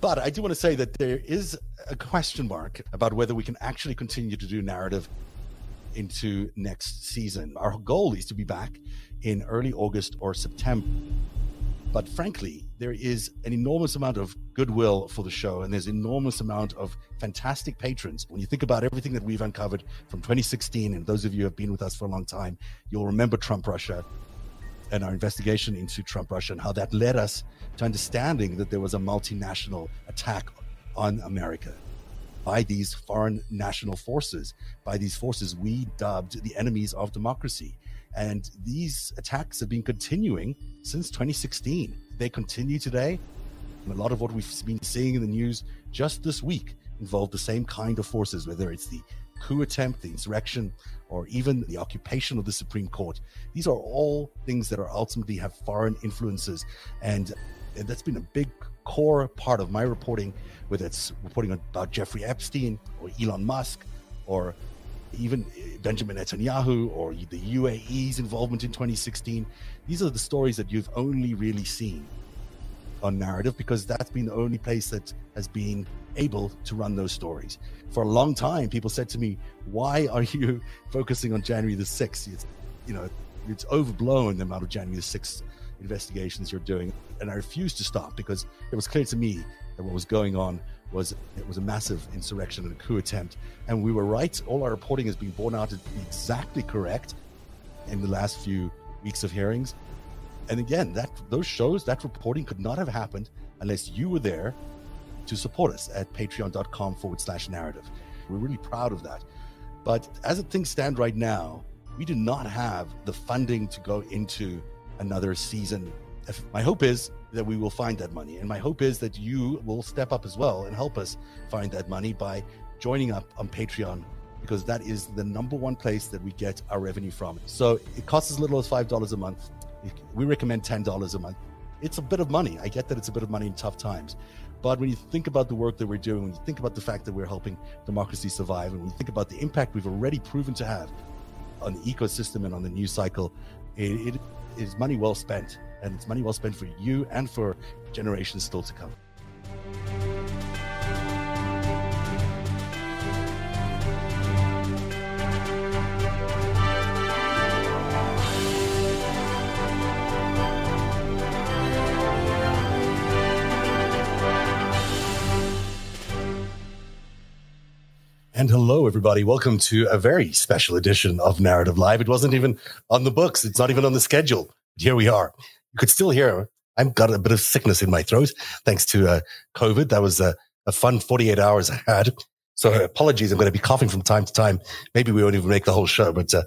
But I do want to say that there is a question mark about whether we can actually continue to do narrative into next season. Our goal is to be back in early August or September. But frankly, there is an enormous amount of goodwill for the show, and there's enormous amount of fantastic patrons. When you think about everything that we've uncovered from 2016, and those of you who have been with us for a long time, you'll remember Trump Russia and our investigation into Trump Russia and how that led us to understanding that there was a multinational attack on America by these foreign national forces, by these forces we dubbed the enemies of democracy. And these attacks have been continuing since 2016. They continue today. And a lot of what we've been seeing in the news just this week involved the same kind of forces, whether it's the coup attempt, the insurrection, or even the occupation of the Supreme Court. These are all things that are ultimately have foreign influences. And, that's been a big core part of my reporting, whether it's reporting about Jeffrey Epstein or Elon Musk or even eh, Benjamin Netanyahu or the UAE's involvement in 2016. These are the stories that you've only really seen on narrative because that's been the only place that has been able to run those stories. For a long time, people said to me, "Why are you focusing on January the 6th? It's, you know, it's overblown the amount of January the 6th investigations you're doing." And I refused to stop because it was clear to me that what was going on was it was a massive insurrection and a coup attempt. And we were right. All our reporting has been borne out to be exactly correct in the last few weeks of hearings. And again, that those shows, that reporting could not have happened unless you were there to support us at patreon.com forward slash narrative. We're really proud of that. But as things stand right now, we do not have the funding to go into another season. My hope is that we will find that money. And my hope is that you will step up as well and help us find that money by joining up on Patreon because that is the number one place that we get our revenue from. So it costs as little as $5 a month. We recommend $10 a month. It's a bit of money. I get that it's a bit of money in tough times. But when you think about the work that we're doing, when you think about the fact that we're helping democracy survive, and when you think about the impact we've already proven to have on the ecosystem and on the news cycle, it, it is money well spent and it's money well spent for you and for generations still to come. And hello, everybody. Welcome to a very special edition of Narrative Live. It wasn't even on the books. It's not even on the schedule. Here we are you could still hear I've got a bit of sickness in my throat thanks to uh, COVID. That was a, a, fun 48 hours I had. So apologies. I'm going to be coughing from time to time. Maybe we won't even make the whole show, but uh,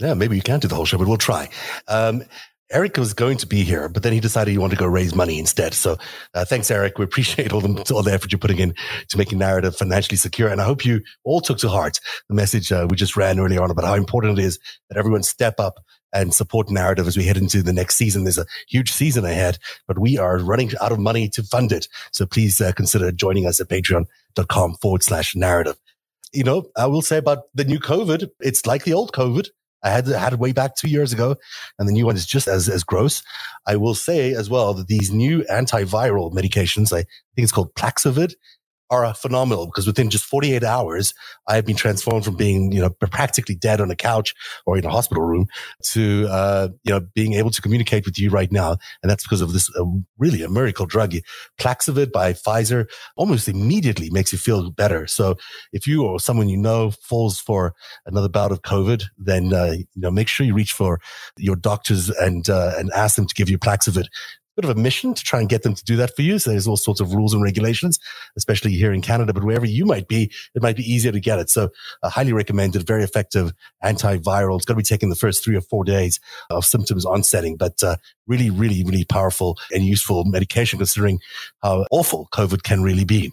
yeah, maybe you can't do the whole show, but we'll try. Um, Eric was going to be here, but then he decided he wanted to go raise money instead. So uh, thanks, Eric. We appreciate all the, all the effort you're putting in to making narrative financially secure. And I hope you all took to heart the message uh, we just ran earlier on about how important it is that everyone step up and support narrative as we head into the next season. There's a huge season ahead, but we are running out of money to fund it. So please uh, consider joining us at patreon.com forward slash narrative. You know, I will say about the new COVID, it's like the old COVID. I had had it way back two years ago, and the new one is just as as gross. I will say as well that these new antiviral medications, I think it's called Paxlovid, are phenomenal because within just 48 hours, I have been transformed from being, you know, practically dead on a couch or in a hospital room to, uh, you know, being able to communicate with you right now. And that's because of this uh, really a miracle drug. Paxlovid by Pfizer almost immediately makes you feel better. So if you or someone you know falls for another bout of COVID, then, uh, you know, make sure you reach for your doctors and, uh, and ask them to give you Paxlovid bit of a mission to try and get them to do that for you. So there's all sorts of rules and regulations, especially here in Canada, but wherever you might be, it might be easier to get it. So uh, highly recommended, very effective antiviral. It's going to be taken the first three or four days of symptoms onsetting, but uh, really, really, really powerful and useful medication considering how awful COVID can really be.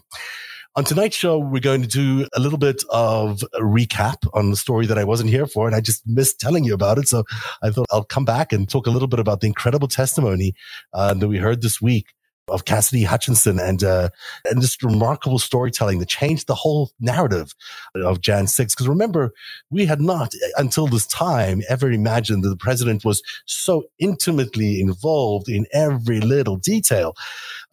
On tonight's show, we're going to do a little bit of a recap on the story that I wasn't here for, and I just missed telling you about it. So I thought I'll come back and talk a little bit about the incredible testimony uh, that we heard this week of Cassidy Hutchinson and uh, and just remarkable storytelling that changed the whole narrative of Jan 6. Because remember, we had not until this time ever imagined that the president was so intimately involved in every little detail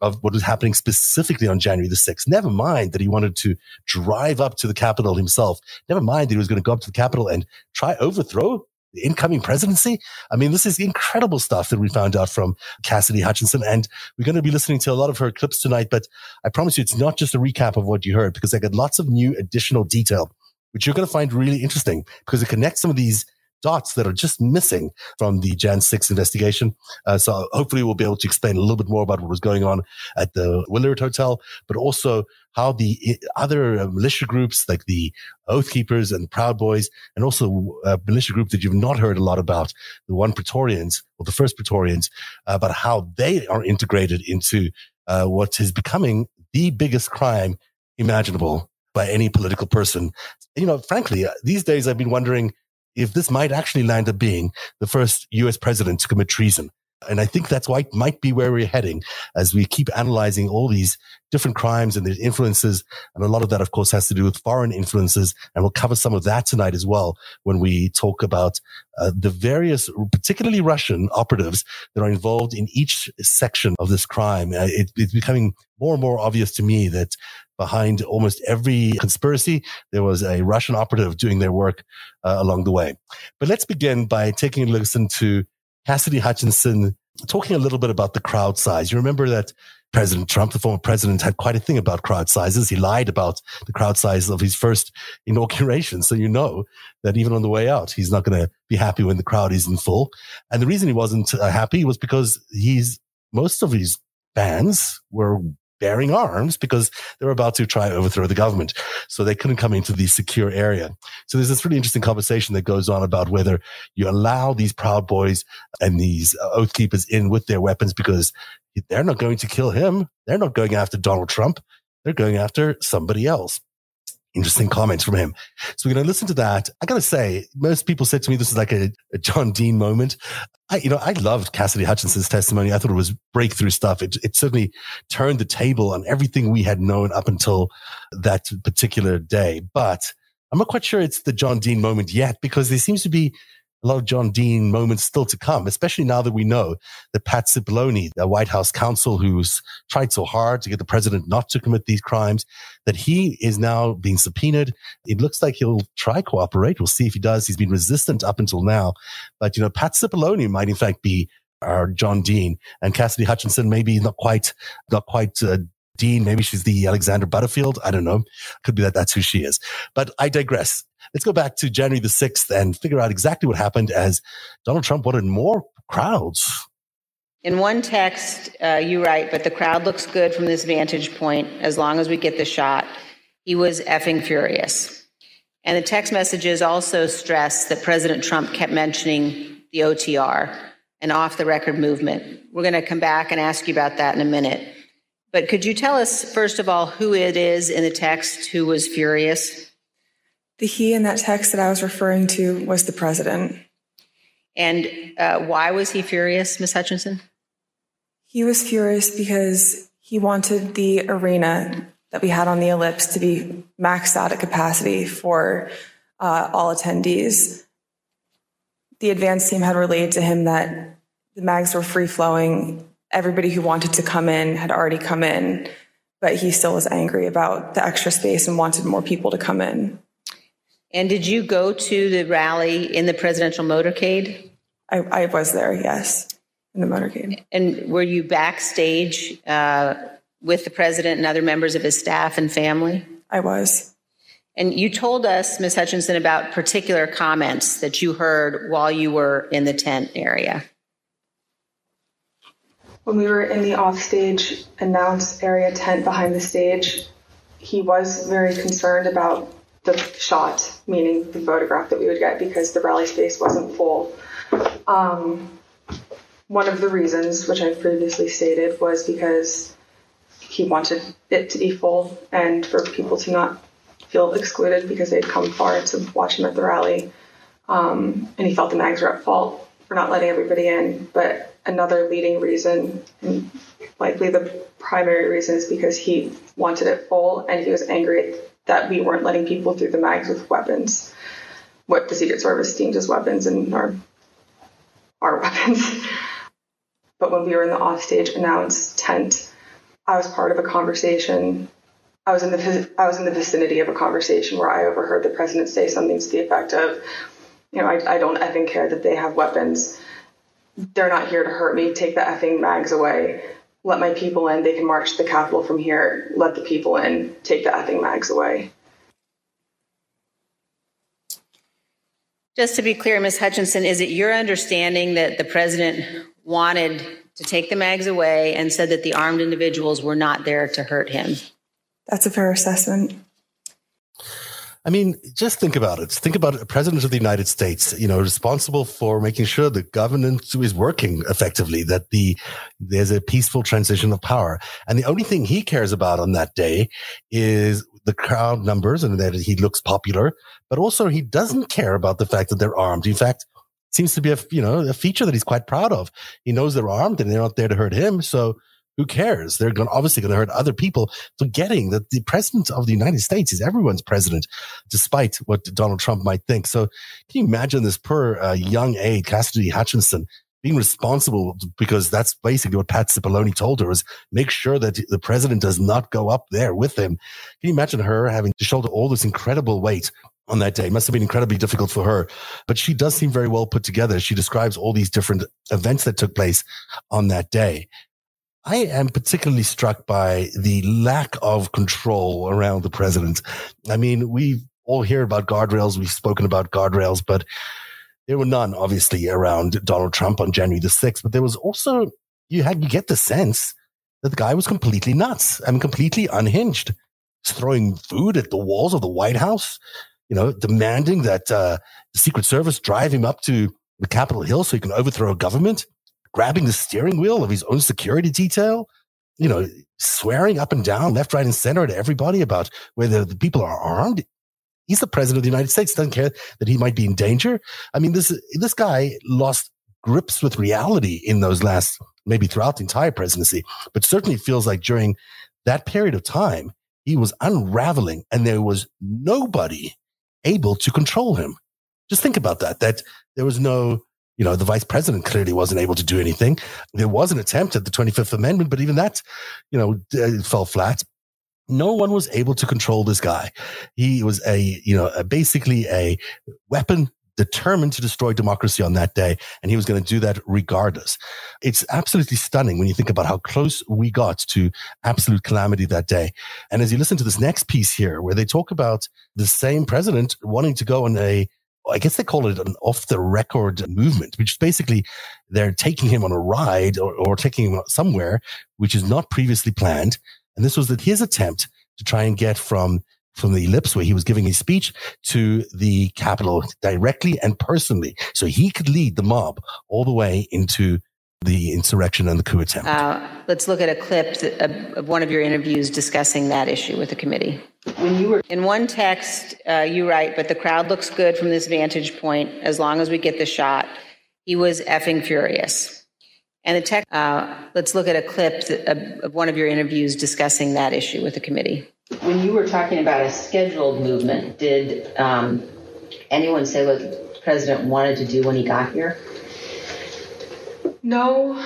of what was happening specifically on January the 6th. Never mind that he wanted to drive up to the Capitol himself. Never mind that he was going to go up to the Capitol and try overthrow the incoming presidency. I mean, this is incredible stuff that we found out from Cassidy Hutchinson. And we're going to be listening to a lot of her clips tonight, but I promise you it's not just a recap of what you heard because I got lots of new additional detail, which you're going to find really interesting because it connects some of these dots that are just missing from the Jan 6 investigation. Uh, so hopefully we'll be able to explain a little bit more about what was going on at the Willard Hotel, but also how the other uh, militia groups like the Oath Keepers and Proud Boys, and also a uh, militia group that you've not heard a lot about, the One Praetorians or the First Praetorians, uh, about how they are integrated into uh, what is becoming the biggest crime imaginable by any political person. You know, frankly, uh, these days I've been wondering if this might actually land up being the first US president to commit treason. And I think that's why it might be where we're heading as we keep analyzing all these different crimes and their influences. And a lot of that, of course, has to do with foreign influences. And we'll cover some of that tonight as well when we talk about uh, the various, particularly Russian operatives that are involved in each section of this crime. Uh, it, it's becoming more and more obvious to me that behind almost every conspiracy, there was a Russian operative doing their work uh, along the way. But let's begin by taking a listen to Cassidy Hutchinson talking a little bit about the crowd size. You remember that President Trump, the former president, had quite a thing about crowd sizes. He lied about the crowd size of his first inauguration. So you know that even on the way out, he's not going to be happy when the crowd isn't full. And the reason he wasn't uh, happy was because he's, most of his fans were bearing arms because they were about to try and overthrow the government. So they couldn't come into the secure area. So there's this really interesting conversation that goes on about whether you allow these Proud Boys and these uh, Oath Keepers in with their weapons because they're not going to kill him. They're not going after Donald Trump. They're going after somebody else interesting comments from him. So we're going to listen to that. I got to say, most people said to me this is like a, a, John Dean moment. I, you know, I loved Cassidy Hutchinson's testimony. I thought it was breakthrough stuff. It, it certainly turned the table on everything we had known up until that particular day. But I'm not quite sure it's the John Dean moment yet because there seems to be a lot of John Dean moments still to come, especially now that we know that Pat Cipollone, the White House counsel who's tried so hard to get the president not to commit these crimes, that he is now being subpoenaed. It looks like he'll try cooperate. We'll see if he does. He's been resistant up until now. But, you know, Pat Cipollone might in fact be our John Dean and Cassidy Hutchinson, maybe not quite, not quite, uh, Dean. Maybe she's the Alexander Butterfield. I don't know. Could be that that's who she is. But I digress. Let's go back to January the 6th and figure out exactly what happened as Donald Trump wanted more crowds. In one text, uh, you write, but the crowd looks good from this vantage point as long as we get the shot. He was effing furious. And the text messages also stress that President Trump kept mentioning the OTR, an off the record movement. We're going to come back and ask you about that in a minute. But could you tell us, first of all, who it is in the text who was furious? The he in that text that I was referring to was the president. And uh, why was he furious, Ms. Hutchinson? He was furious because he wanted the arena that we had on the ellipse to be maxed out at capacity for uh, all attendees. The advance team had relayed to him that the mags were free flowing everybody who wanted to come in had already come in, but he still was angry about the extra space and wanted more people to come in. And did you go to the rally in the presidential motorcade? I, I was there, yes, in the motorcade. And were you backstage uh, with the president and other members of his staff and family? I was. And you told us, Ms. Hutchinson, about particular comments that you heard while you were in the tent area when we were in the offstage announce area tent behind the stage, he was very concerned about the shot, meaning the photograph that we would get, because the rally space wasn't full. Um, one of the reasons, which I've previously stated, was because he wanted it to be full and for people to not feel excluded because they'd come far to watch him at the rally. Um, and he felt the mags were at fault for not letting everybody in, but another leading reason, and likely the primary reason, is because he wanted it full and he was angry that we weren't letting people through the mags with weapons, what the Secret Service deemed as weapons and our, our weapons. but when we were in the offstage announce tent, I was part of a conversation. I was in the I was in the vicinity of a conversation where I overheard the president say something to the effect of, you know, I, I don't effing care that they have weapons. They're not here to hurt me. Take the effing mags away. Let my people in. They can march the capitol from here. Let the people in. Take the effing mags away. Just to be clear, Ms. Hutchinson, is it your understanding that the president wanted to take the mags away and said that the armed individuals were not there to hurt him? That's a fair assessment. I mean, just think about it. Think about a president of the United States, you know, responsible for making sure the government is working effectively, that the, there's a peaceful transition of power. And the only thing he cares about on that day is the crowd numbers and that he looks popular, but also he doesn't care about the fact that they're armed. In fact, seems to be a, you know, a feature that he's quite proud of. He knows they're armed and they're not there to hurt him. So who cares? They're going, obviously going to hurt other people, forgetting that the president of the United States is everyone's president, despite what Donald Trump might think. So can you imagine this poor uh, young aide, Cassidy Hutchinson, being responsible because that's basically what Pat Cipollone told her is make sure that the president does not go up there with him. Can you imagine her having to shoulder all this incredible weight on that day. It must have been incredibly difficult for her, but she does seem very well put together. She describes all these different events that took place on that day. I am particularly struck by the lack of control around the president. I mean, we all hear about guardrails. We've spoken about guardrails, but there were none, obviously, around Donald Trump on January the 6th. But there was also, you had, you get the sense that the guy was completely nuts. Mean, completely unhinged. He's throwing food at the walls of the White House, you know, demanding that uh, the Secret Service drive him up to the Capitol Hill so he can overthrow a government grabbing the steering wheel of his own security detail, you know, swearing up and down, left, right, and center to everybody about whether the people are armed. He's the president of the United States, doesn't care that he might be in danger. I mean, this, this guy lost grips with reality in those last, maybe throughout the entire presidency, but certainly feels like during that period of time, he was unraveling and there was nobody able to control him. Just think about that, that there was no you know, the vice president clearly wasn't able to do anything. There was an attempt at the 25th Amendment, but even that, you know, uh, fell flat. No one was able to control this guy. He was a, you know, a, basically a weapon determined to destroy democracy on that day. And he was going to do that regardless. It's absolutely stunning when you think about how close we got to absolute calamity that day. And as you listen to this next piece here, where they talk about the same president wanting to go on a I guess they call it an off the record movement, which is basically they're taking him on a ride or, or taking him somewhere which is not previously planned. And this was that his attempt to try and get from from the ellipse where he was giving his speech to the Capitol directly and personally. So he could lead the mob all the way into the insurrection and the coup attempt. Uh, let's look at a clip of, of, one of your interviews discussing that issue with the committee. When you were in one text, uh, you write, "But the crowd looks good from this vantage point. As long as we get the shot." He was effing furious. And the text. Uh, let's look at a clip of, of one of your interviews discussing that issue with the committee. When you were talking about a scheduled movement, did um, anyone say what the president wanted to do when he got here? No.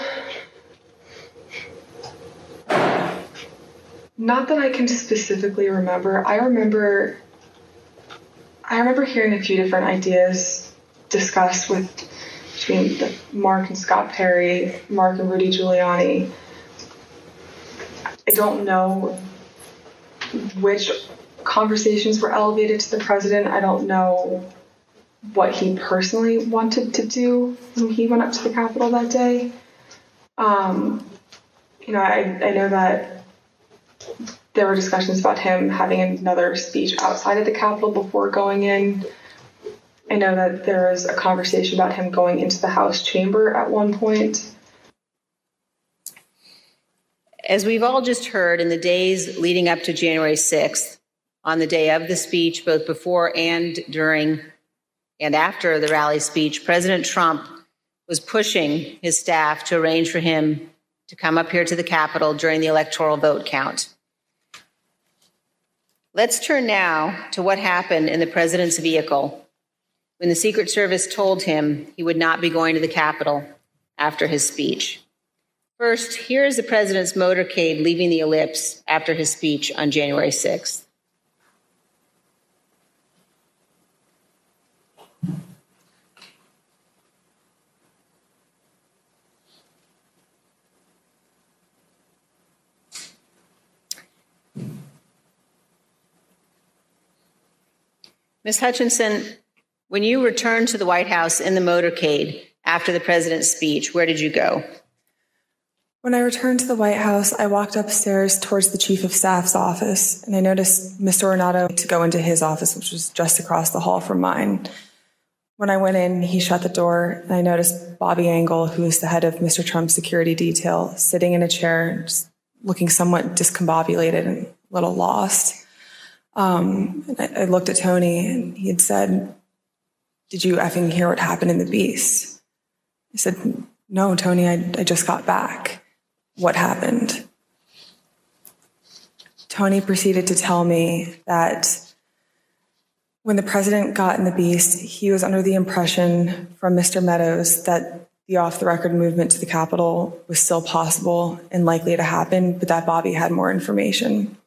Not that I can specifically remember. I remember I remember hearing a few different ideas discussed with between the Mark and Scott Perry, Mark and Rudy Giuliani. I don't know which conversations were elevated to the president. I don't know what he personally wanted to do when he went up to the Capitol that day. Um, you know, I, I know that there were discussions about him having another speech outside of the Capitol before going in. I know that there was a conversation about him going into the House chamber at one point. As we've all just heard, in the days leading up to January 6th, on the day of the speech, both before and during and after the rally speech, President Trump was pushing his staff to arrange for him to come up here to the Capitol during the electoral vote count. Let's turn now to what happened in the president's vehicle when the Secret Service told him he would not be going to the Capitol after his speech. First, here is the president's motorcade leaving the ellipse after his speech on January 6th. Ms. Hutchinson, when you returned to the White House in the motorcade after the president's speech, where did you go? When I returned to the White House, I walked upstairs towards the Chief of Staff's office, and I noticed Mr. Ornato to go into his office, which was just across the hall from mine. When I went in, he shut the door, and I noticed Bobby Engel, who is the head of Mr. Trump's security detail, sitting in a chair, looking somewhat discombobulated and a little lost. Um, I, I looked at Tony and he had said, Did you effing hear what happened in the beast? I said, No, Tony, I, I just got back. What happened? Tony proceeded to tell me that when the president got in the beast, he was under the impression from Mr. Meadows that the off the record movement to the Capitol was still possible and likely to happen, but that Bobby had more information.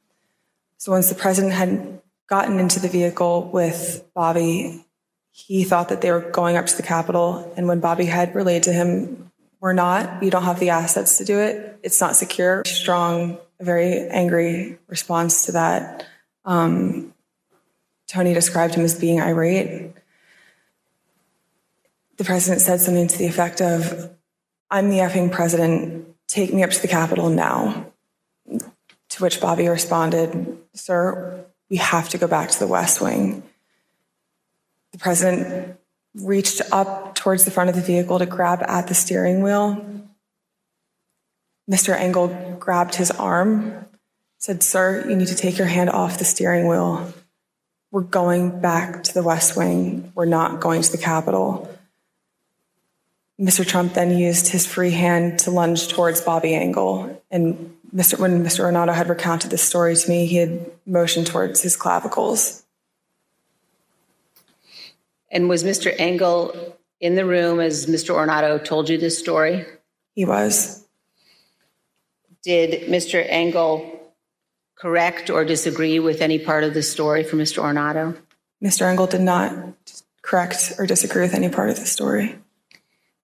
So once the president had gotten into the vehicle with Bobby, he thought that they were going up to the Capitol. And when Bobby had relayed to him, we're not, we don't have the assets to do it. It's not secure. Strong, very angry response to that. Um, Tony described him as being irate. The president said something to the effect of, I'm the effing president. Take me up to the Capitol now. To which Bobby responded, Sir, we have to go back to the West Wing. The president reached up towards the front of the vehicle to grab at the steering wheel. Mr. Engel grabbed his arm, said, Sir, you need to take your hand off the steering wheel. We're going back to the West Wing. We're not going to the Capitol. Mr. Trump then used his free hand to lunge towards Bobby Engel. And Mr. when Mr. Ornato had recounted this story to me, he had motioned towards his clavicles. And was Mr. Engel in the room as Mr. Ornato told you this story? He was. Did Mr. Engel correct or disagree with any part of the story from Mr. Ornato? Mr. Engel did not correct or disagree with any part of the story.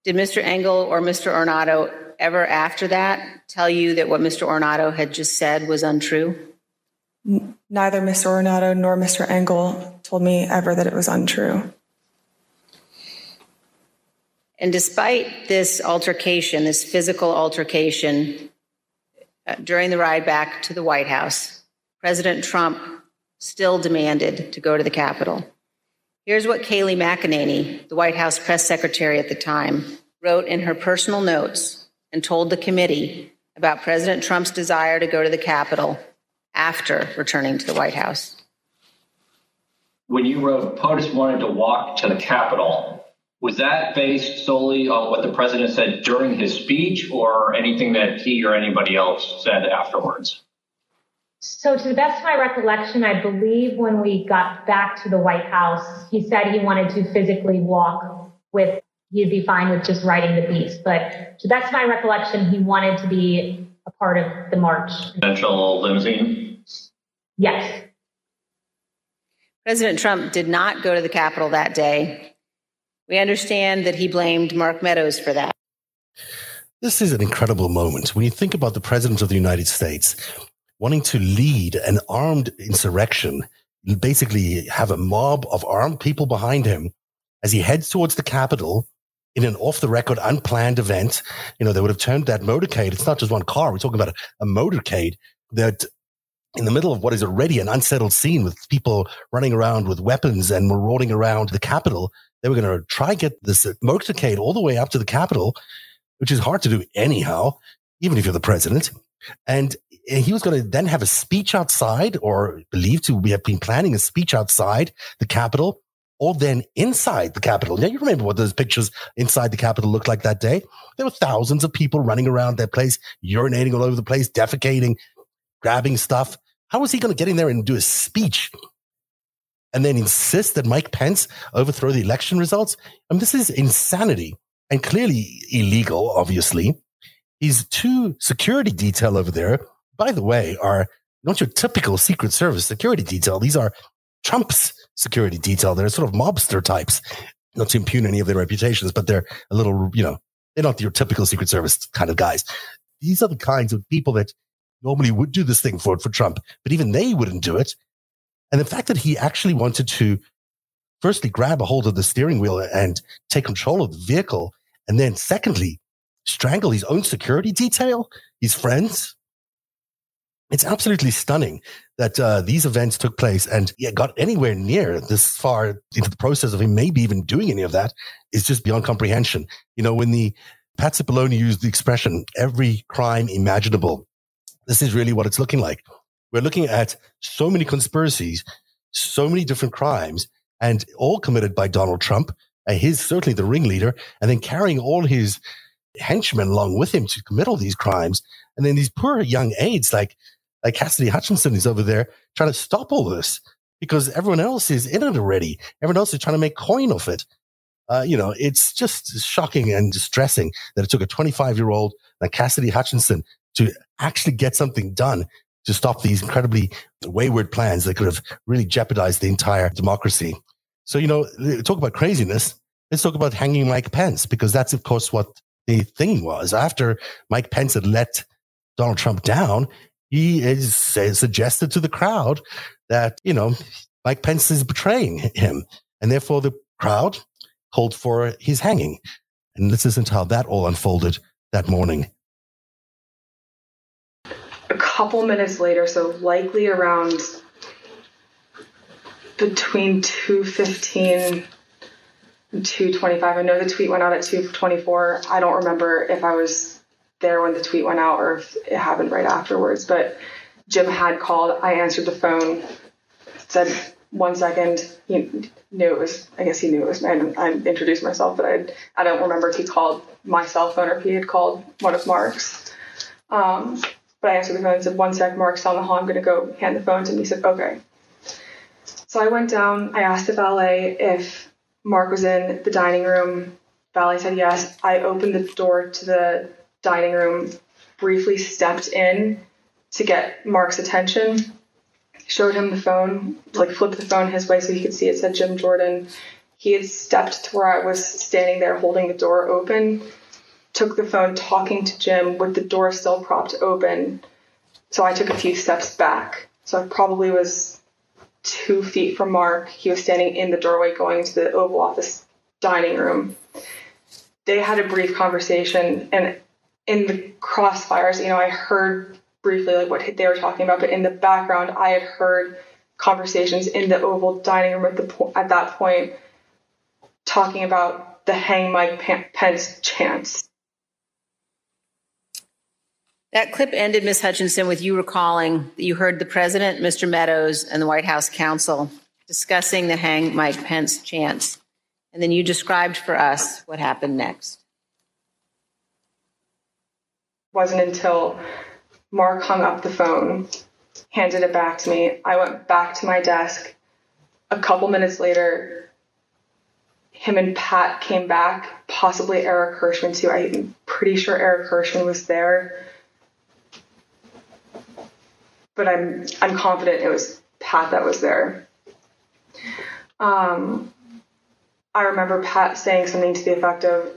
Did Mr. Engel or Mr. Ornato ever after that tell you that what Mr. Ornato had just said was untrue? Neither Mr. Ornato nor Mr. Engel told me ever that it was untrue. And despite this altercation, this physical altercation uh, during the ride back to the White House, President Trump still demanded to go to the Capitol. Here's what Kayleigh McEnany, the White House press secretary at the time, wrote in her personal notes and told the committee about President Trump's desire to go to the Capitol after returning to the White House. When you wrote POTUS wanted to walk to the Capitol, was that based solely on what the president said during his speech or anything that he or anybody else said afterwards? So, to the best of my recollection, I believe when we got back to the White House, he said he wanted to physically walk with, he'd be fine with just riding the beast. But to the best of my recollection, he wanted to be a part of the march. Presidential limousine? Yes. President Trump did not go to the Capitol that day. We understand that he blamed Mark Meadows for that. This is an incredible moment. When you think about the President of the United States, wanting to lead an armed insurrection, basically have a mob of armed people behind him as he heads towards the Capitol in an off the record, unplanned event. You know, they would have turned that motorcade. It's not just one car. We're talking about a, a motorcade that in the middle of what is already an unsettled scene with people running around with weapons and marauding around the Capitol. They were going to try and get this motorcade all the way up to the Capitol, which is hard to do anyhow, even if you're the president. And eh, he was going to then have a speech outside or believed to have been planning a speech outside the Capitol or then inside the Capitol. Now, you remember what those pictures inside the Capitol looked like that day? There were thousands of people running around that place, urinating all over the place, defecating, grabbing stuff. How was he going to get in there and do a speech and then insist that Mike Pence overthrow the election results? I mean, this is insanity and clearly illegal, obviously. His two security detail over there, by the way, are not your typical Secret Service security detail. These are Trump's security detail. They're sort of mobster types, not to impugn any of their reputations, but they're a little, you know, they're not your typical Secret Service kind of guys. These are the kinds of people that normally would do this thing for for Trump, but even they wouldn't do it. And the fact that he actually wanted to firstly grab a hold of the steering wheel and take control of the vehicle, and then secondly, strangle his own security detail, his friends, it's absolutely stunning that uh, these events took place and got anywhere near this far into the process of him maybe even doing any of that is just beyond comprehension. You know, when the Pat Cipollone used the expression every crime imaginable, this is really what it's looking like. We're looking at so many conspiracies, so many different crimes, and all committed by Donald Trump. Uh, he's certainly the ringleader, and then carrying all his henchmen along with him to commit all these crimes. And then these poor young aides, like like Cassidy Hutchinson is over there trying to stop all this because everyone else is in it already. Everyone else is trying to make coin off it. Uh, you know, it's just shocking and distressing that it took a 25 year old like Cassidy Hutchinson to actually get something done to stop these incredibly wayward plans that could have really jeopardized the entire democracy. So, you know, talk about craziness. Let's talk about hanging Mike Pence because that's, of course, what the thing was. After Mike Pence had let Donald Trump down, he is suggested to the crowd that, you know, Mike Pence is betraying him. And therefore the crowd called for his hanging. And this isn't how that all unfolded that morning. A couple minutes later, so likely around between 215 and 225. I know the tweet went out at 224. I don't remember if I was there when the tweet went out or if it happened right afterwards. But Jim had called. I answered the phone, said one second. He knew it was, I guess he knew it was me. I introduced myself, but I, I don't remember if he called my cell phone or if he had called one of Mark's. Um, but I answered the phone and said, one sec, Mark's on the hall. I'm going to go hand the phone to him. He said, okay. So I went down. I asked the valet if Mark was in the dining room. Valet said yes. I opened the door to the dining room, briefly stepped in to get Mark's attention, showed him the phone, like flipped the phone his way so he could see it said Jim Jordan. He had stepped to where I was standing there holding the door open, took the phone talking to Jim with the door still propped open. So I took a few steps back. So I probably was two feet from Mark. He was standing in the doorway going to the Oval Office dining room. They had a brief conversation, and in the crossfires, you know, I heard briefly like what they were talking about, but in the background, I had heard conversations in the Oval dining room at the po- at that point talking about the hang Mike Pence chance. That clip ended, Ms. Hutchinson, with you recalling that you heard the president, Mr. Meadows, and the White House counsel discussing the hang Mike Pence chance. And then you described for us what happened next wasn't until Mark hung up the phone, handed it back to me. I went back to my desk. A couple minutes later, him and Pat came back, possibly Eric Herschmann too. I'm pretty sure Eric Herschmann was there. But I'm I'm confident it was Pat that was there. Um, I remember Pat saying something to the effect of,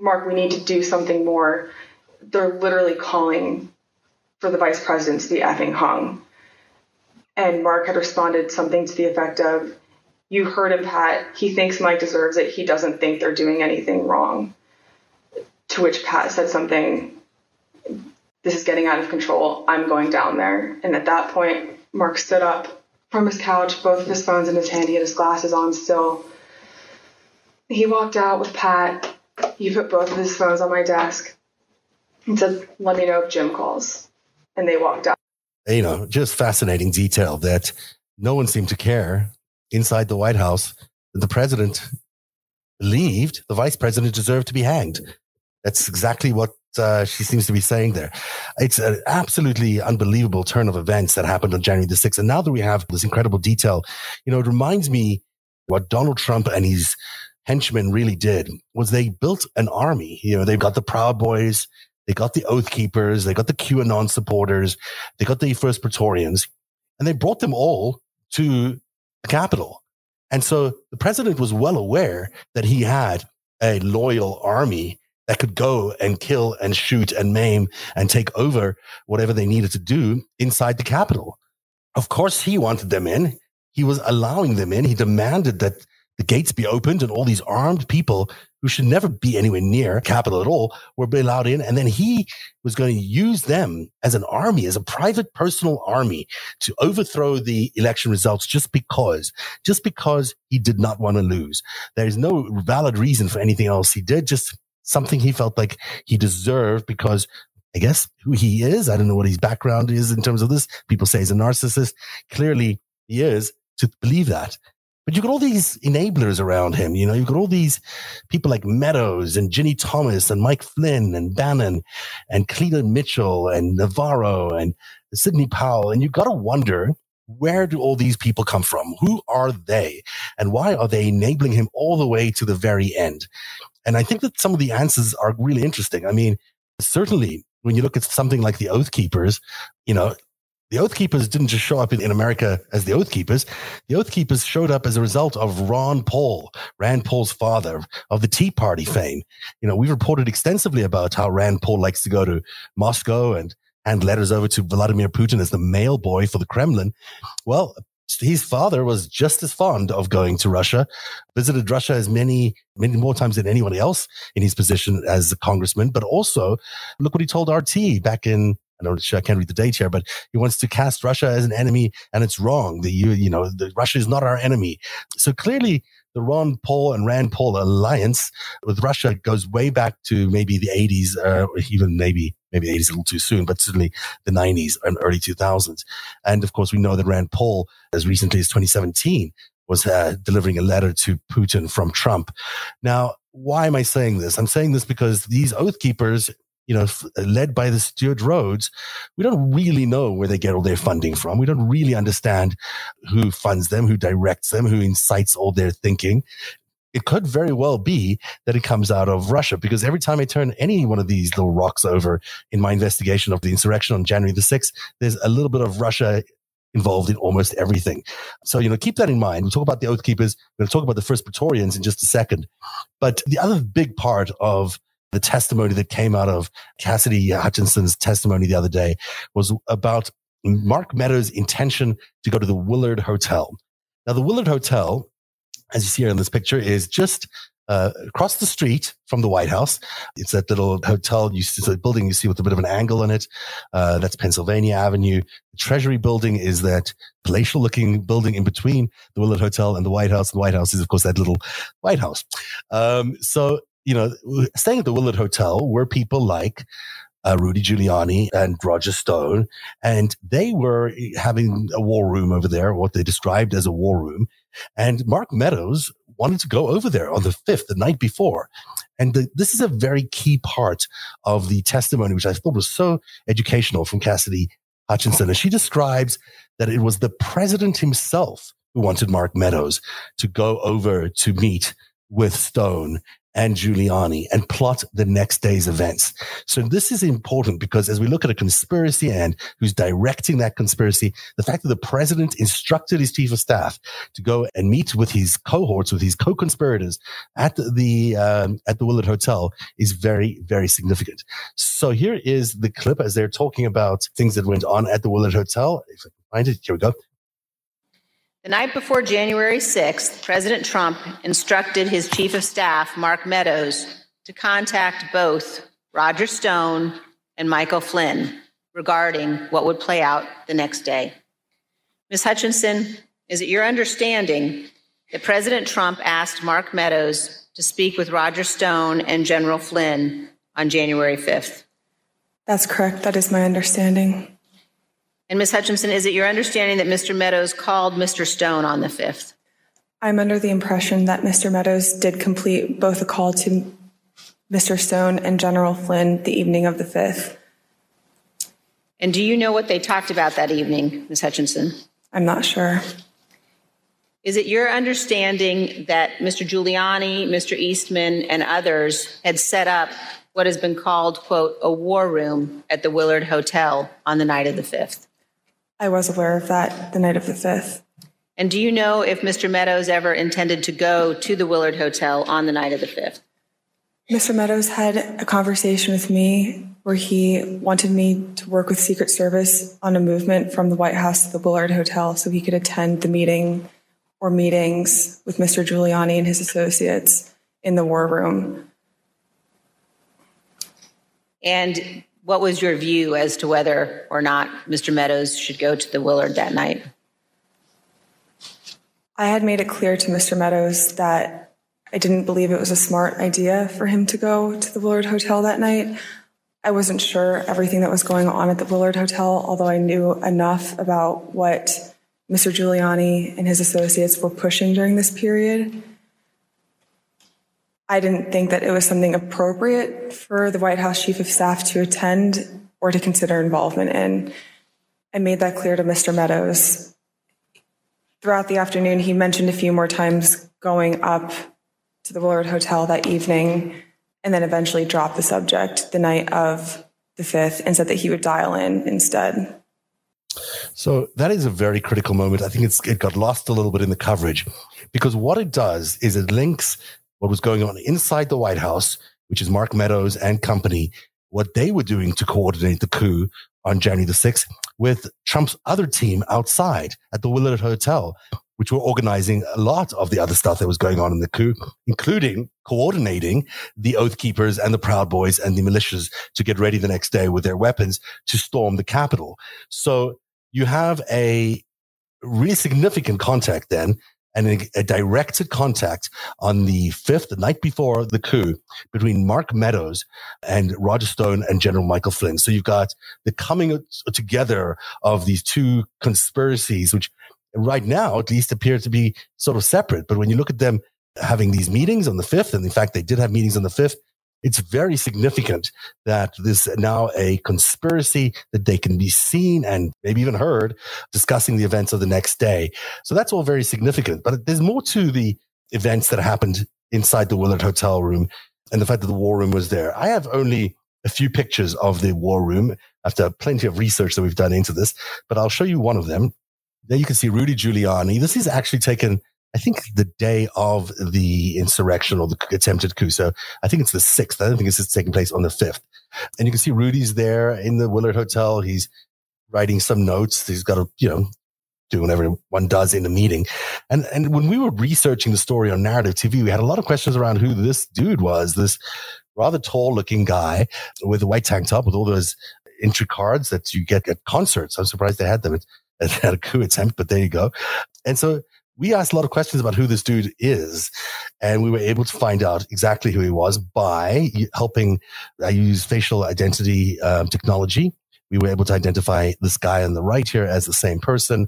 Mark, we need to do something more they're literally calling for the vice president to be effing hung. And Mark had responded something to the effect of, You heard him, Pat. He thinks Mike deserves it. He doesn't think they're doing anything wrong. To which Pat said something, This is getting out of control. I'm going down there. And at that point, Mark stood up from his couch, both of his phones in his hand. He had his glasses on still. He walked out with Pat. He put both of his phones on my desk and said, let me know if Jim calls. And they walked out. You know, just fascinating detail that no one seemed to care inside the White House that the president believed the vice president deserved to be hanged. That's exactly what uh, she seems to be saying there. It's an absolutely unbelievable turn of events that happened on January the 6th. And now that we have this incredible detail, you know, it reminds me what Donald Trump and his henchmen really did was they built an army. You know, they've got the Proud Boys, they got the Oath Keepers, they got the QAnon supporters, they got the First Praetorians, and they brought them all to the Capitol. And so the president was well aware that he had a loyal army that could go and kill and shoot and maim and take over whatever they needed to do inside the Capitol. Of course, he wanted them in. He was allowing them in. He demanded that the gates be opened and all these armed people who should never be anywhere near capitol at all were allowed in. And then he was going to use them as an army, as a private personal army to overthrow the election results just because, just because he did not want to lose. There is no valid reason for anything else he did. Just something he felt like he deserved because I guess who he is. I don't know what his background is in terms of this. People say he's a narcissist. Clearly he is to believe that. But you've got all these enablers around him. You know, you've got all these people like Meadows and Ginny Thomas and Mike Flynn and Bannon and Cleta Mitchell and Navarro and Sidney Powell. And you've got to wonder where do all these people come from? Who are they? And why are they enabling him all the way to the very end? And I think that some of the answers are really interesting. I mean, certainly when you look at something like the Oath Keepers, you know, the Oath Keepers didn't just show up in, in, America as the Oath Keepers. The Oath Keepers showed up as a result of Ron Paul, Rand Paul's father of the Tea Party fame. You know, we've reported extensively about how Rand Paul likes to go to Moscow and hand letters over to Vladimir Putin as the mail boy for the Kremlin. Well, his father was just as fond of going to Russia, visited Russia as many, many more times than anyone else in his position as a congressman. But also, look what he told RT back in I don't, I can't read the date here, but he wants to cast Russia as an enemy, and it's wrong. The you, you know, the, Russia is not our enemy. So clearly, the Ron Paul and Rand Paul alliance with Russia goes way back to maybe the 80s, uh, or even maybe maybe 80s a little too soon, but certainly the 90s and early 2000s. And of course, we know that Rand Paul, as recently as 2017, was uh, delivering a letter to Putin from Trump. Now, why am I saying this? I'm saying this because these oath keepers, you know, f- uh, led by the Stewart Rhodes, we don't really know where they get all their funding from. We don't really understand who funds them, who directs them, who incites all their thinking it could very well be that it comes out of Russia because every time I turn any one of these little rocks over in my investigation of the insurrection on January the 6th, there's a little bit of Russia involved in almost everything. So, you know, keep that in mind. We'll talk about the Oath Keepers. We're going to talk about the First Praetorians in just a second. But the other big part of the testimony that came out of Cassidy Hutchinson's testimony the other day was about Mark Meadows' intention to go to the Willard Hotel. Now, the Willard Hotel as you see here in this picture, is just uh, across the street from the White House. It's that little hotel, you see, building you see with a bit of an angle in it. Uh, that's Pennsylvania Avenue. The Treasury building is that palatial looking building in between the Willard Hotel and the White House. The White House is, of course, that little White House. Um, so, you know, staying at the Willard Hotel were people like uh, Rudy Giuliani and Roger Stone, and they were having a war room over there, what they described as a war room. And Mark Meadows wanted to go over there on the 5th, the night before. And the, this is a very key part of the testimony, which I thought was so educational from Cassidy Hutchinson. And she describes that it was the president himself who wanted Mark Meadows to go over to meet with Stone and Giuliani and plot the next day's events. So this is important because as we look at a conspiracy and who's directing that conspiracy, the fact that the president instructed his chief of staff to go and meet with his cohorts, with his co-conspirators at the, um, at the Willard Hotel is very, very significant. So here is the clip as they're talking about things that went on at the Willard Hotel. If I can find it, here we go. The night before January 6th, President Trump instructed his chief of staff, Mark Meadows, to contact both Roger Stone and Michael Flynn regarding what would play out the next day. Ms. Hutchinson, is it your understanding that President Trump asked Mark Meadows to speak with Roger Stone and General Flynn on January 5th? That's correct. That is my understanding. And Ms. Hutchinson, is it your understanding that Mr. Meadows called Mr. Stone on the 5th? I'm under the impression that Mr. Meadows did complete both a call to Mr. Stone and General Flynn the evening of the 5th. And do you know what they talked about that evening, Ms. Hutchinson? I'm not sure. Is it your understanding that Mr. Giuliani, Mr. Eastman, and others had set up what has been called, quote, a war room at the Willard Hotel on the night of the 5th? I was aware of that the night of the 5th. And do you know if Mr. Meadows ever intended to go to the Willard Hotel on the night of the 5th? Mr. Meadows had a conversation with me where he wanted me to work with Secret Service on a movement from the White House to the Willard Hotel so he could attend the meeting or meetings with Mr. Giuliani and his associates in the war room. And what was your view as to whether or not Mr. Meadows should go to the Willard that night? I had made it clear to Mr. Meadows that I didn't believe it was a smart idea for him to go to the Willard Hotel that night. I wasn't sure everything that was going on at the Willard Hotel, although I knew enough about what Mr. Giuliani and his associates were pushing during this period. I didn't think that it was something appropriate for the White House Chief of Staff to attend or to consider involvement in. I made that clear to Mr. Meadows. Throughout the afternoon, he mentioned a few more times going up to the Willard Hotel that evening and then eventually dropped the subject the night of the 5th and said that he would dial in instead. So that is a very critical moment. I think it's it got lost a little bit in the coverage because what it does is it links what was going on inside the White House, which is Mark Meadows and company, what they were doing to coordinate the coup on January the 6th with Trump's other team outside at the Willard Hotel, which were organizing a lot of the other stuff that was going on in the coup, including coordinating the Oath Keepers and the Proud Boys and the militias to get ready the next day with their weapons to storm the Capitol. So you have a really significant contact then and a, a, directed contact on the fifth, the night before the coup, between Mark Meadows and Roger Stone and General Michael Flynn. So you've got the coming together of these two conspiracies, which right now at least appear to be sort of separate. But when you look at them having these meetings on the 5th, and in fact, they did have meetings on the 5th, it's very significant that there's now a conspiracy that they can be seen and maybe even heard discussing the events of the next day. So that's all very significant. But there's more to the events that happened inside the Willard Hotel room and the fact that the war room was there. I have only a few pictures of the war room after plenty of research that we've done into this, but I'll show you one of them. There you can see Rudy Giuliani. This is actually taken, I think, the day of the insurrection or the attempted coup. So I think it's the sixth. I don't think is taking place on the fifth. And you can see Rudy's there in the Willard Hotel. He's writing some notes. He's got to, you know, do whatever one does in the meeting. And and when we were researching the story on Narativ TV, we had a lot of questions around who this dude was, this rather tall looking guy with a white tank top with all those entry cards that you get at concerts. I'm surprised they had them at at a coup attempt, but there you go. And so we asked a lot of questions about who this dude is, and we were able to find out exactly who he was by helping. I use facial identity um, technology. We were able to identify this guy on the right here as the same person.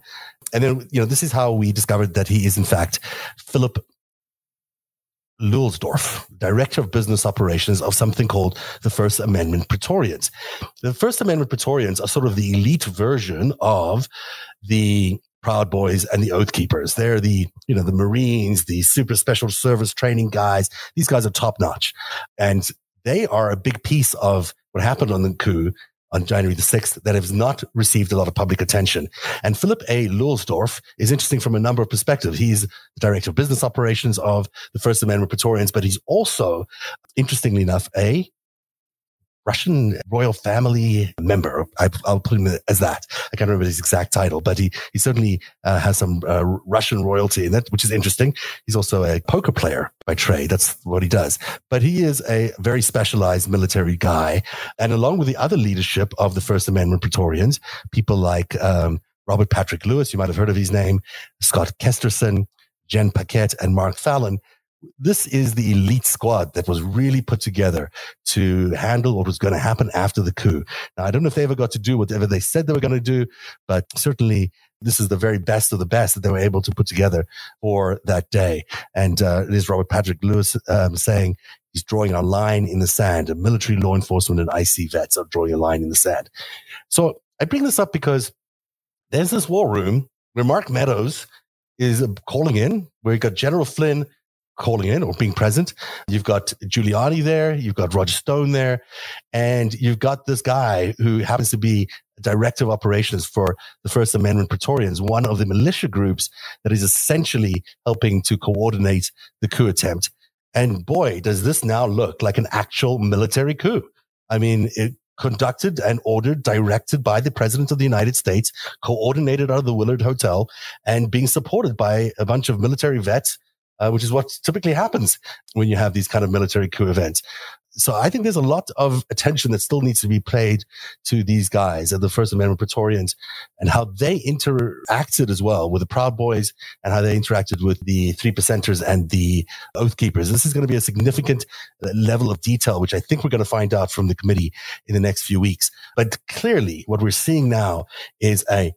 And then, you know, this is how we discovered that he is, in fact, Philip Luelsdorff, Director of Business Operations of something called the First Amendment Praetorians. The First Amendment Praetorians are sort of the elite version of the Proud Boys and the Oath Keepers. They're the, you know, the Marines, the super special service training guys. These guys are top notch. And they are a big piece of what happened on the coup on January the 6th that has not received a lot of public attention. And Philip A. Luelsdorff is interesting from a number of perspectives. He's the director of business operations of the First Amendment Praetorians, but he's also, interestingly enough, a Russian royal family member. I, will put him as that. I can't remember his exact title, but he, he certainly uh, has some uh, Russian royalty in it, which is interesting. He's also a poker player by trade. That's what he does. But he is a very specialized military guy. And along with the other leadership of the First Amendment Praetorians, people like um, Robert Patrick Lewis, you might have heard of his name, Scott Kesterson, Jen Paquette, and Mark Fallon, this is the elite squad that was really put together to handle what was going to happen after the coup. Now, I don't know if they ever got to do whatever they said they were going to do, but certainly this is the very best of the best that they were able to put together for that day. And uh, it is Robert Patrick Lewis um, saying he's drawing a line in the sand. A military law enforcement and IC vets are drawing a line in the sand. So I bring this up because there's this war room where Mark Meadows is calling in, where you got General Flynn calling in or being present. You've got Giuliani there, you've got Roger Stone there, and you've got this guy who happens to be director of operations for the First Amendment Praetorians, one of the militia groups that is essentially helping to coordinate the coup attempt. And boy, does this now look like an actual military coup. I mean, it conducted and ordered, directed by the president of the United States, coordinated out of the Willard Hotel and being supported by a bunch of military vets uh, which is what typically happens when you have these kind of military coup events. So I think there's a lot of attention that still needs to be paid to these guys and the First Amendment Praetorians and how they interacted as well with the Proud Boys and how they interacted with the Three Percenters and the Oath Keepers. This is going to be a significant level of detail, which I think we're going to find out from the committee in the next few weeks. But clearly what we're seeing now is a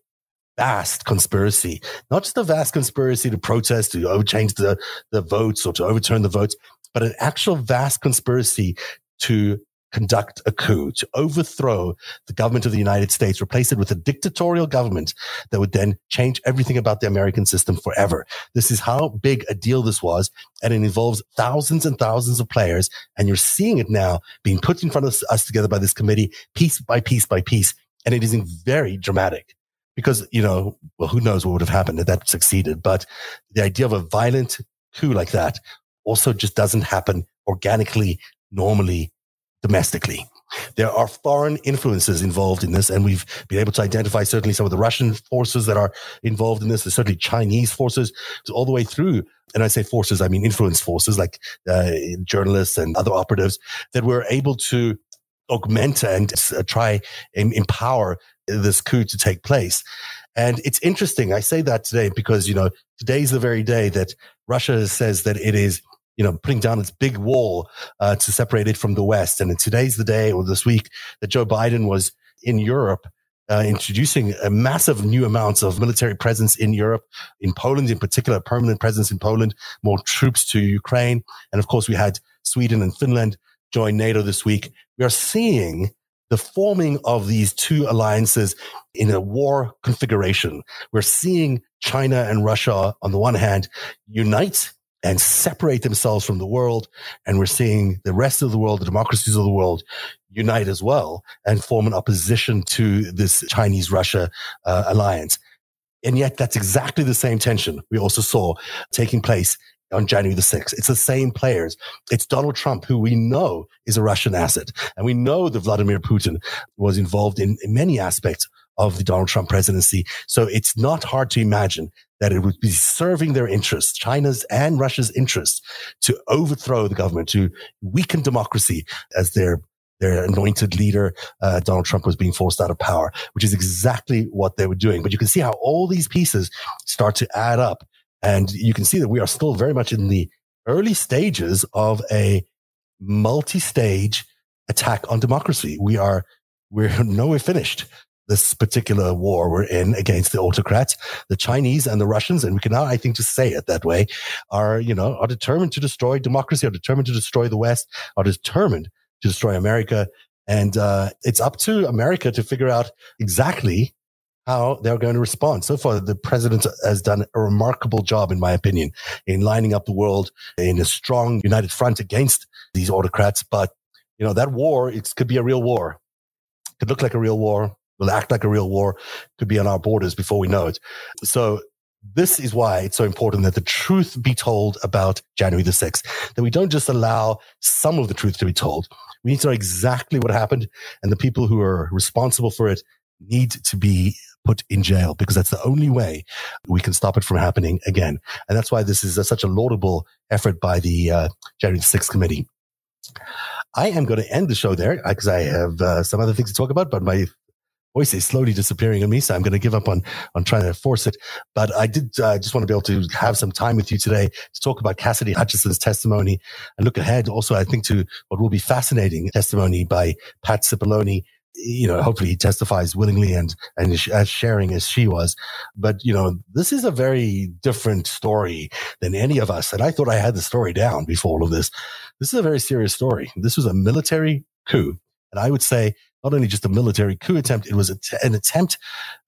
vast conspiracy, not just a vast conspiracy to protest, to change the, the votes or to overturn the votes, but an actual vast conspiracy to conduct a coup, to overthrow the government of the United States, replace it with a dictatorial government that would then change everything about the American system forever. This is how big a deal this was. And it involves thousands and thousands of players. And you're seeing it now being put in front of us together by this committee, piece by piece by piece. And it is very dramatic because, you know, well, who knows what would have happened if that succeeded. But the idea of a violent coup like that also just doesn't happen organically, normally, domestically. There are foreign influences involved in this, and we've been able to identify certainly some of the Russian forces that are involved in this. There's certainly Chinese forces all the way through. And I say forces, I mean influence forces like uh, journalists and other operatives that were able to augment and uh, try and empower this coup to take place. And it's interesting. I say that today because, you know, today's the very day that Russia says that it is, you know, putting down its big wall uh, to separate it from the West. And today's the day or this week that Joe Biden was in Europe uh, introducing a massive new amounts of military presence in Europe, in Poland in particular, permanent presence in Poland, more troops to Ukraine. And of course, we had Sweden and Finland join NATO this week. We are seeing the forming of these two alliances in a war configuration. We're seeing China and Russia on the one hand unite and separate themselves from the world. And we're seeing the rest of the world, the democracies of the world unite as well and form an opposition to this Chinese Russia uh, alliance. And yet that's exactly the same tension we also saw taking place on January the 6th. It's the same players. It's Donald Trump, who we know is a Russian asset. And we know that Vladimir Putin was involved in, in many aspects of the Donald Trump presidency. So it's not hard to imagine that it would be serving their interests, China's and Russia's interests, to overthrow the government, to weaken democracy as their their anointed leader, uh, Donald Trump, was being forced out of power, which is exactly what they were doing. But you can see how all these pieces start to add up and you can see that we are still very much in the early stages of a multi-stage attack on democracy. We are, we're nowhere finished. This particular war we're in against the autocrats, the Chinese and the Russians, and we can now, I think, just say it that way, are, you know, are determined to destroy democracy, are determined to destroy the West, are determined to destroy America. And uh, it's up to America to figure out exactly how they're going to respond. So far, the president has done a remarkable job, in my opinion, in lining up the world in a strong united front against these autocrats. But, you know, that war, it could be a real war. It could look like a real war, will act like a real war, could be on our borders before we know it. So this is why it's so important that the truth be told about January the 6th, that we don't just allow some of the truth to be told. We need to know exactly what happened and the people who are responsible for it need to be put in jail because that's the only way we can stop it from happening again. And that's why this is a, such a laudable effort by the uh, January 6th committee. I am going to end the show there because I have uh, some other things to talk about, but my voice is slowly disappearing on me. So I'm going to give up on, on trying to force it. But I did uh, just want to be able to have some time with you today to talk about Cassidy Hutchinson's testimony and look ahead also, I think, to what will be fascinating testimony by Pat Cipollone you know, hopefully he testifies willingly and, and as sharing as she was. But, you know, this is a very different story than any of us. And I thought I had the story down before all of this. This is a very serious story. This was a military coup. And I would say not only just a military coup attempt, it was an attempt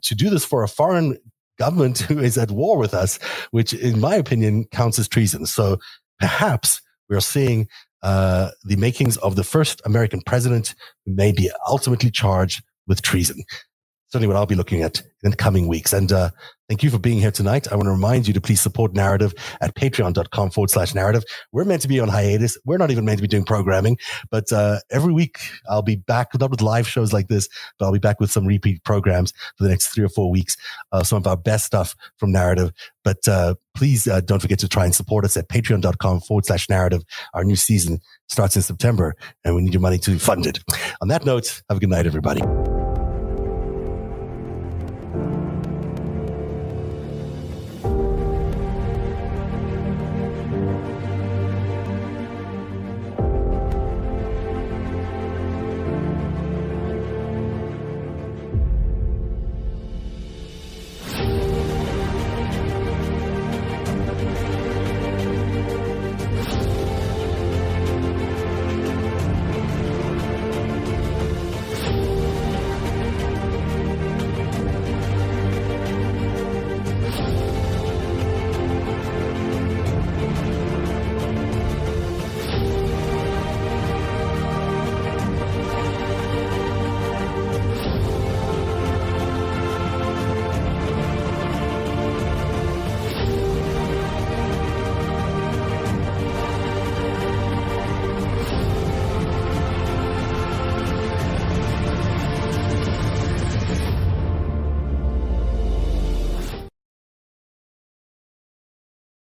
to do this for a foreign government who is at war with us, which in my opinion counts as treason. So perhaps we're seeing uh, the makings of the first American president who may be ultimately charged with treason certainly what I'll be looking at in the coming weeks. And uh, thank you for being here tonight. I want to remind you to please support Narativ at patreon.com forward slash Narativ. We're meant to be on hiatus. We're not even meant to be doing programming, but uh, every week I'll be back, not with live shows like this, but I'll be back with some repeat programs for the next three or four weeks. Uh, some of our best stuff from Narativ, But uh, please uh, don't forget to try and support us at patreon.com forward slash Narativ. Our new season starts in September and we need your money to fund it. On that note, have a good night, everybody.